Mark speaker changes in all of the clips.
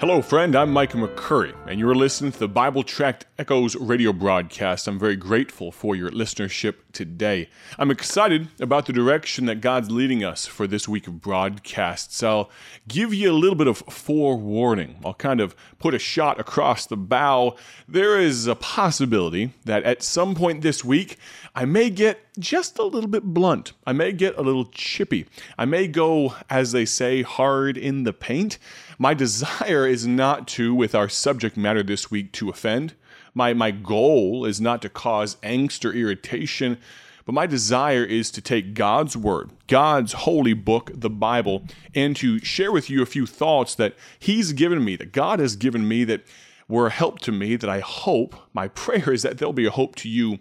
Speaker 1: Hello, friend. I'm Micah McCurry, and you're listening to the Bible Tract Echoes radio broadcast. I'm very grateful for your listenership today. I'm excited about the direction that God's leading us for this week of broadcasts. I'll give you a little bit of forewarning. I'll kind of put a shot across the bow. There is a possibility that at some point this week, I may get just a little bit blunt. I may get a little chippy. I may go, as they say, hard in the paint. My desire is not to, with our subject matter this week, to offend. My, my goal is not to cause angst or irritation, but my desire is to take God's Word, God's holy book, the Bible, and to share with you a few thoughts that He's given me, that God has given me, that were a help to me, that I hope, my prayer is that they'll be a hope to you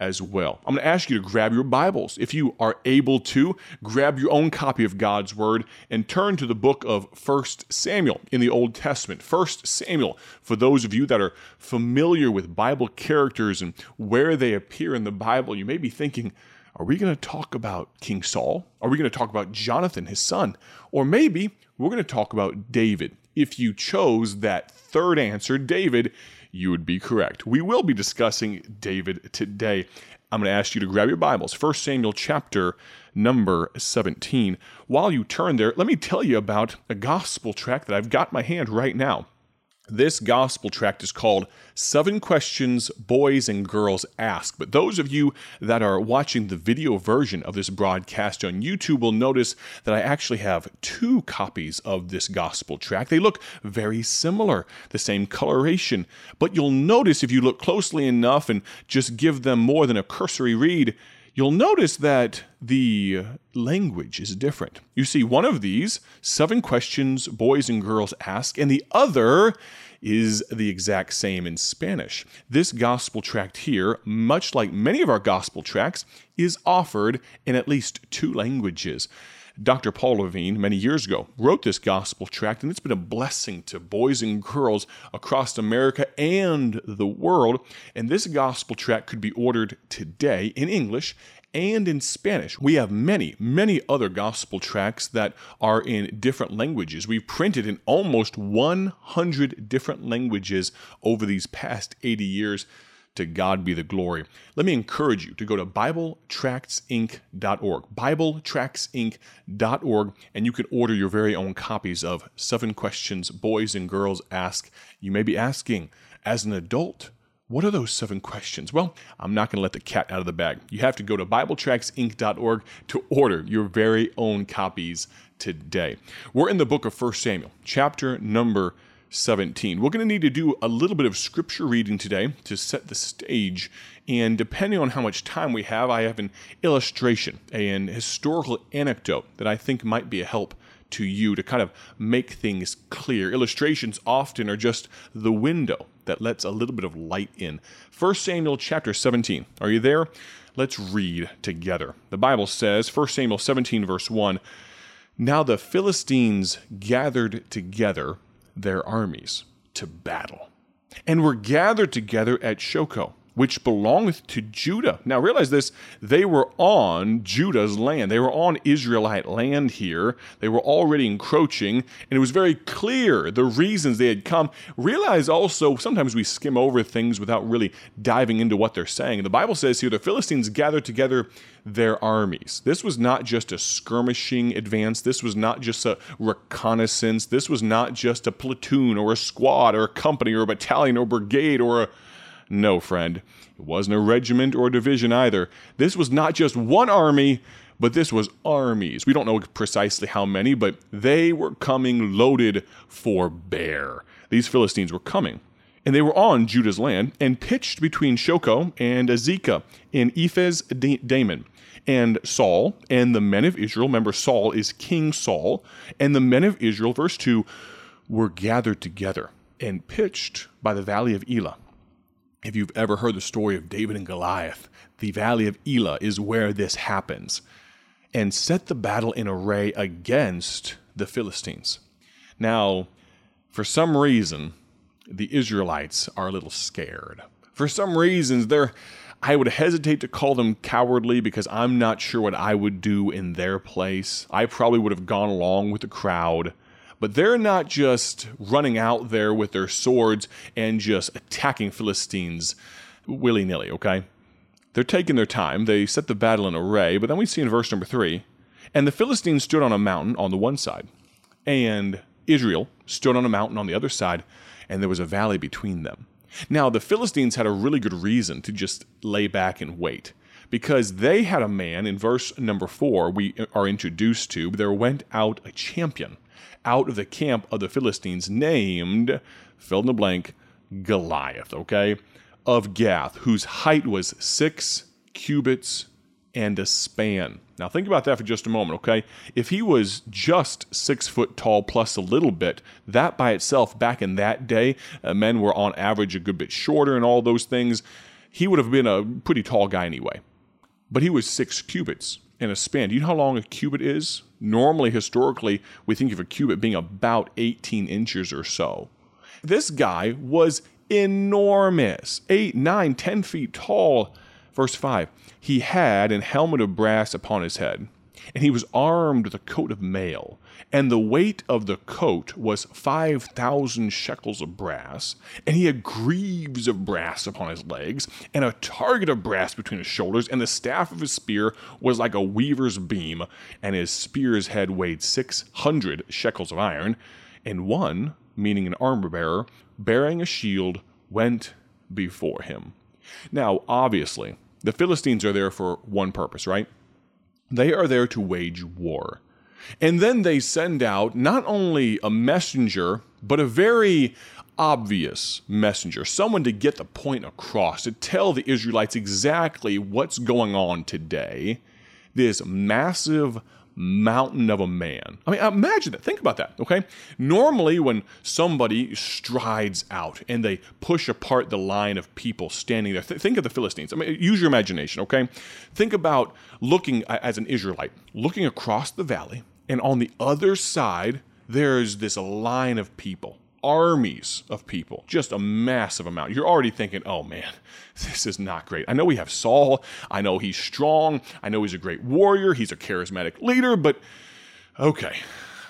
Speaker 1: as well. I'm going to ask you to grab your Bibles. If you are able to, grab your own copy of God's Word and turn to the book of 1 Samuel in the Old Testament. 1 Samuel, for those of you that are familiar with Bible characters and where they appear in the Bible, you may be thinking, are we going to talk about King Saul? Are we going to talk about Jonathan, his son? Or maybe we're going to talk about David. If you chose that third answer, David, you would be correct. We will be discussing David today. I'm going to ask you to grab your Bibles, 1 Samuel chapter number 17. While you turn there, let me tell you about a gospel tract that I've got my hand right now. This gospel tract is called Seven Questions Boys and Girls Ask. But those of you that are watching the video version of this broadcast on YouTube will notice that I actually have two copies of this gospel tract. They look very similar, the same coloration. But you'll notice if you look closely enough and just give them more than a cursory read, you'll notice that the language is different. You see, one of these, seven questions boys and girls ask, and the other is the exact same in Spanish. This gospel tract here, much like many of our gospel tracts, is offered in at least two languages. Dr. Paul Levine, many years ago, wrote this gospel tract, and it's been a blessing to boys and girls across America and the world. And this gospel tract could be ordered today in English and in Spanish. We have many, many other gospel tracts that are in different languages. We've printed in almost 100 different languages over these past 80 years. To God be the glory. Let me encourage you to go to BibleTractsInc.org, BibleTractsInc.org, and you can order your very own copies of Seven Questions Boys and Girls Ask. You may be asking, as an adult, what are those seven questions? Well, I'm not going to let the cat out of the bag. You have to go to BibleTractsInc.org to order your very own copies today. We're in the book of 1 Samuel, chapter number 17. We're going to need to do a little bit of scripture reading today to set the stage. And depending on how much time we have, I have an illustration, an historical anecdote that I think might be a help to you to kind of make things clear. Illustrations often are just the window that lets a little bit of light in. 1 Samuel chapter 17. Are you there? Let's read together. The Bible says, 1 Samuel 17, verse 1 Now the Philistines gathered together their armies to battle, and were gathered together at Shochoh which belongeth to Judah. Now realize this, they were on Judah's land. They were on Israelite land here. They were already encroaching, and it was very clear the reasons they had come. Realize also, sometimes we skim over things without really diving into what they're saying. The Bible says here the Philistines gathered together their armies. This was not just a skirmishing advance. This was not just a reconnaissance. This was not just a platoon or a squad or a company or a battalion or brigade or a no, friend. It wasn't a regiment or a division either. This was not just one army, but this was armies. We don't know precisely how many, but they were coming loaded for bear. These Philistines were coming. And they were on Judah's land and pitched between Shochoh and Azekah in Ephes Dammim. And Saul and the men of Israel, remember Saul is King Saul, and the men of Israel, verse 2, were gathered together and pitched by the valley of Elah if you've ever heard the story of David and Goliath, the valley of Elah is where this happens, and set the battle in array against the Philistines. Now, for some reason, the Israelites are a little scared. For some reasons, they're I would hesitate to call them cowardly because I'm not sure what I would do in their place. I probably would have gone along with the crowd, But they're not just running out there with their swords and just attacking Philistines willy nilly, okay? They're taking their time. They set the battle in array, but then we see in verse number three, and the Philistines stood on a mountain on the one side, and Israel stood on a mountain on the other side, and there was a valley between them. Now, the Philistines had a really good reason to just lay back and wait because they had a man in verse number four we are introduced to. There went out a champion out of the camp of the Philistines named, fill in the blank, Goliath, okay, of Gath, whose height was six cubits and a span. Now, think about that for just a moment, okay? If he was just six foot tall plus a little bit, that by itself, back in that day, uh, men were on average a good bit shorter and all those things. He would have been a pretty tall guy anyway. But he was six cubits in a span. Do you know how long a cubit is? Normally, historically, we think of a cubit being about 18 inches or so. This guy was enormous, eight, nine, ten feet tall. Verse 5 He had an helmet of brass upon his head, and he was armed with a coat of mail. And the weight of the coat was 5,000 shekels of brass, and he had greaves of brass upon his legs, and a target of brass between his shoulders, and the staff of his spear was like a weaver's beam, and his spear's head weighed 600 shekels of iron. And one, meaning an armor bearer, bearing a shield, went before him. Now, obviously, the Philistines are there for one purpose, right? They are there to wage war. And then they send out not only a messenger, but a very obvious messenger, someone to get the point across, to tell the Israelites exactly what's going on today. This massive mountain of a man. I mean, imagine that. Think about that, okay? Normally, when somebody strides out and they push apart the line of people standing there, th- think of the Philistines. I mean, use your imagination, okay? Think about looking as an Israelite, looking across the valley, and on the other side, there's this line of people armies of people, just a massive amount. You're already thinking, oh man, this is not great. I know we have Saul. I know he's strong. I know he's a great warrior. He's a charismatic leader, but okay.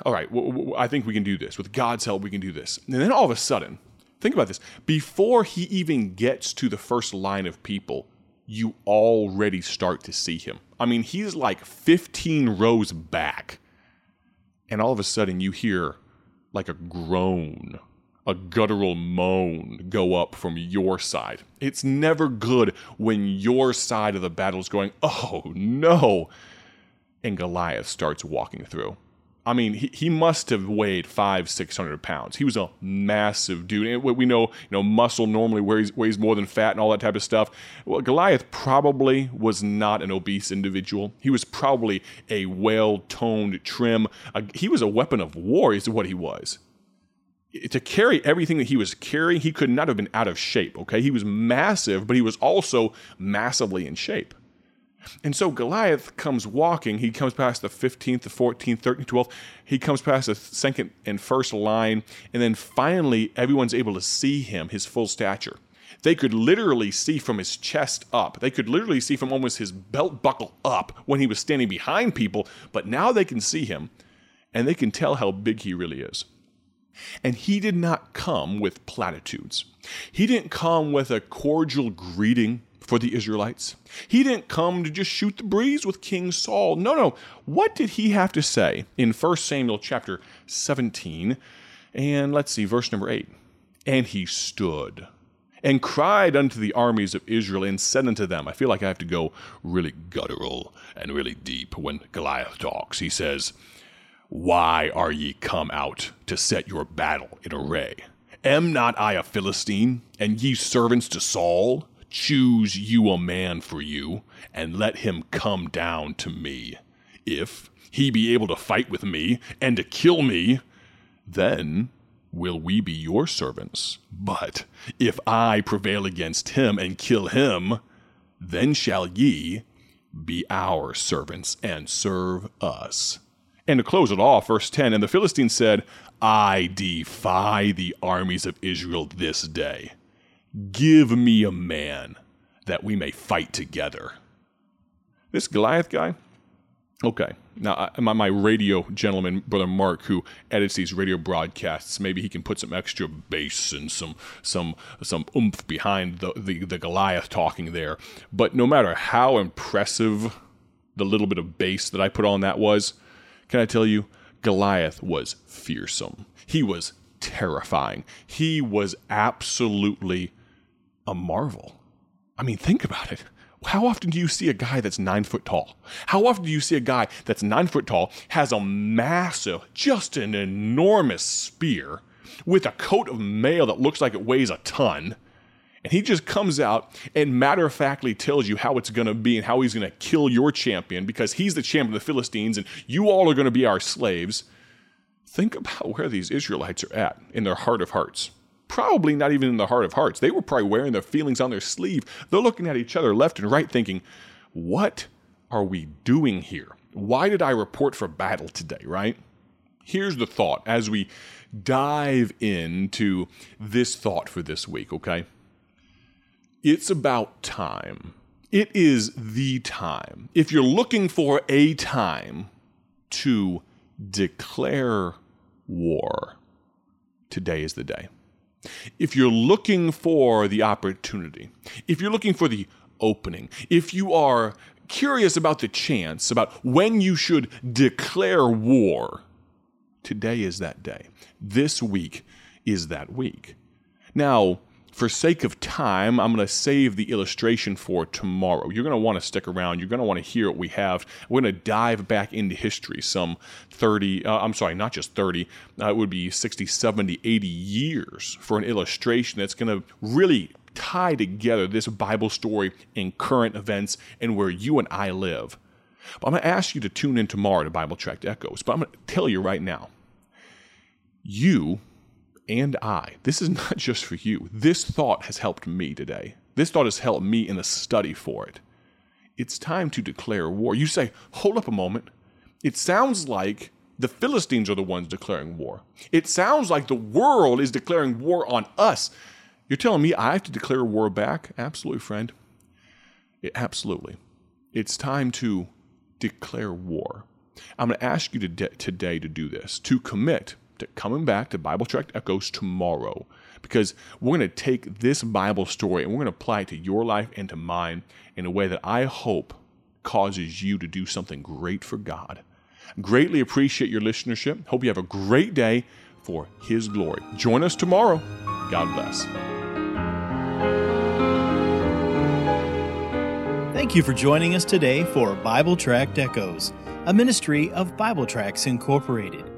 Speaker 1: All right, I think we can do this. With God's help, we can do this. And then all of a sudden, think about this. Before he even gets to the first line of people, you already start to see him. I mean, he's like 15 rows back. And all of a sudden, you hear like a groan, a guttural moan go up from your side. It's never good when your side of the battle is going, oh no. And Goliath starts walking through. I mean, he, he must have weighed five, six hundred pounds. He was a massive dude. And we know, you know, muscle normally weighs, weighs more than fat and all that type of stuff. Well, Goliath probably was not an obese individual. He was probably a well-toned, trim. Uh, he was a weapon of war, is what he was. To carry everything that he was carrying, he could not have been out of shape. Okay, he was massive, but he was also massively in shape. And so Goliath comes walking. He comes past the 15th, the 14th, 13th, 12th. He comes past the second and first line. And then finally, everyone's able to see him, his full stature. They could literally see from his chest up. They could literally see from almost his belt buckle up when he was standing behind people. But now they can see him and they can tell how big he really is. And he did not come with platitudes. He didn't come with a cordial greeting for the Israelites. He didn't come to just shoot the breeze with King Saul. No, no. What did he have to say in 1 Samuel chapter 17? And let's see, verse number 8. And he stood and cried unto the armies of Israel and said unto them, I feel like I have to go really guttural and really deep when Goliath talks. He says, Why are ye come out to set your battle in array? Am not I a Philistine, and ye servants to Saul? Choose you a man for you, and let him come down to me. If he be able to fight with me and to kill me, then will we be your servants. But if I prevail against him and kill him, then shall ye be our servants and serve us. And to close it off, verse 10 And the Philistines said, I defy the armies of Israel this day. Give me a man that we may fight together. This Goliath guy, okay, Now, my, my radio gentleman, brother Mark, who edits these radio broadcasts, maybe he can put some extra bass and some some some oomph behind the, the, the Goliath talking there. But no matter how impressive the little bit of bass that I put on that was, can I tell you, Goliath was fearsome. He was terrifying. He was absolutely a marvel. I mean, think about it. How often do you see a guy that's nine foot tall? How often do you see a guy that's nine foot tall, has a massive, just an enormous spear with a coat of mail that looks like it weighs a ton? And he just comes out and matter of factly tells you how it's going to be and how he's going to kill your champion because he's the champion of the Philistines and you all are going to be our slaves. Think about where these Israelites are at in their heart of hearts probably not even in the heart of hearts. They were probably wearing their feelings on their sleeve. They're looking at each other left and right, thinking, What are we doing here? Why did I report for battle today, right? Here's the thought as we dive into this thought for this week, okay? It's about time. It is the time. If you're looking for a time to declare war, today is the day. If you're looking for the opportunity, if you're looking for the opening, if you are curious about the chance, about when you should declare war, today is that day. This week is that week. Now, for sake of time, I'm going to save the illustration for tomorrow. You're going to want to stick around. You're going to want to hear what we have. We're going to dive back into history some 30, uh, I'm sorry, not just 30, uh, it would be 60, 70, 80 years for an illustration that's going to really tie together this Bible story in current events and where you and I live. But I'm going to ask you to tune in tomorrow to Bible Tract Echoes. But I'm going to tell you right now, you and I, this is not just for you. This thought has helped me today. This thought has helped me in the study for it. It's time to declare war. You say, hold up a moment. It sounds like the Philistines are the ones declaring war. It sounds like the world is declaring war on us. You're telling me I have to declare war back? Absolutely, friend. It, absolutely. It's time to declare war. I'm going to ask you to de- today to do this, to commit to coming back to Bible Tract Echoes tomorrow because we're going to take this Bible story and we're going to apply it to your life and to mine in a way that I hope causes you to do something great for God. Greatly appreciate your listenership. Hope you have a great day for His glory. Join us tomorrow. God bless.
Speaker 2: Thank you for joining us today for Bible Tract Echoes, a ministry of Bible Tracts Incorporated.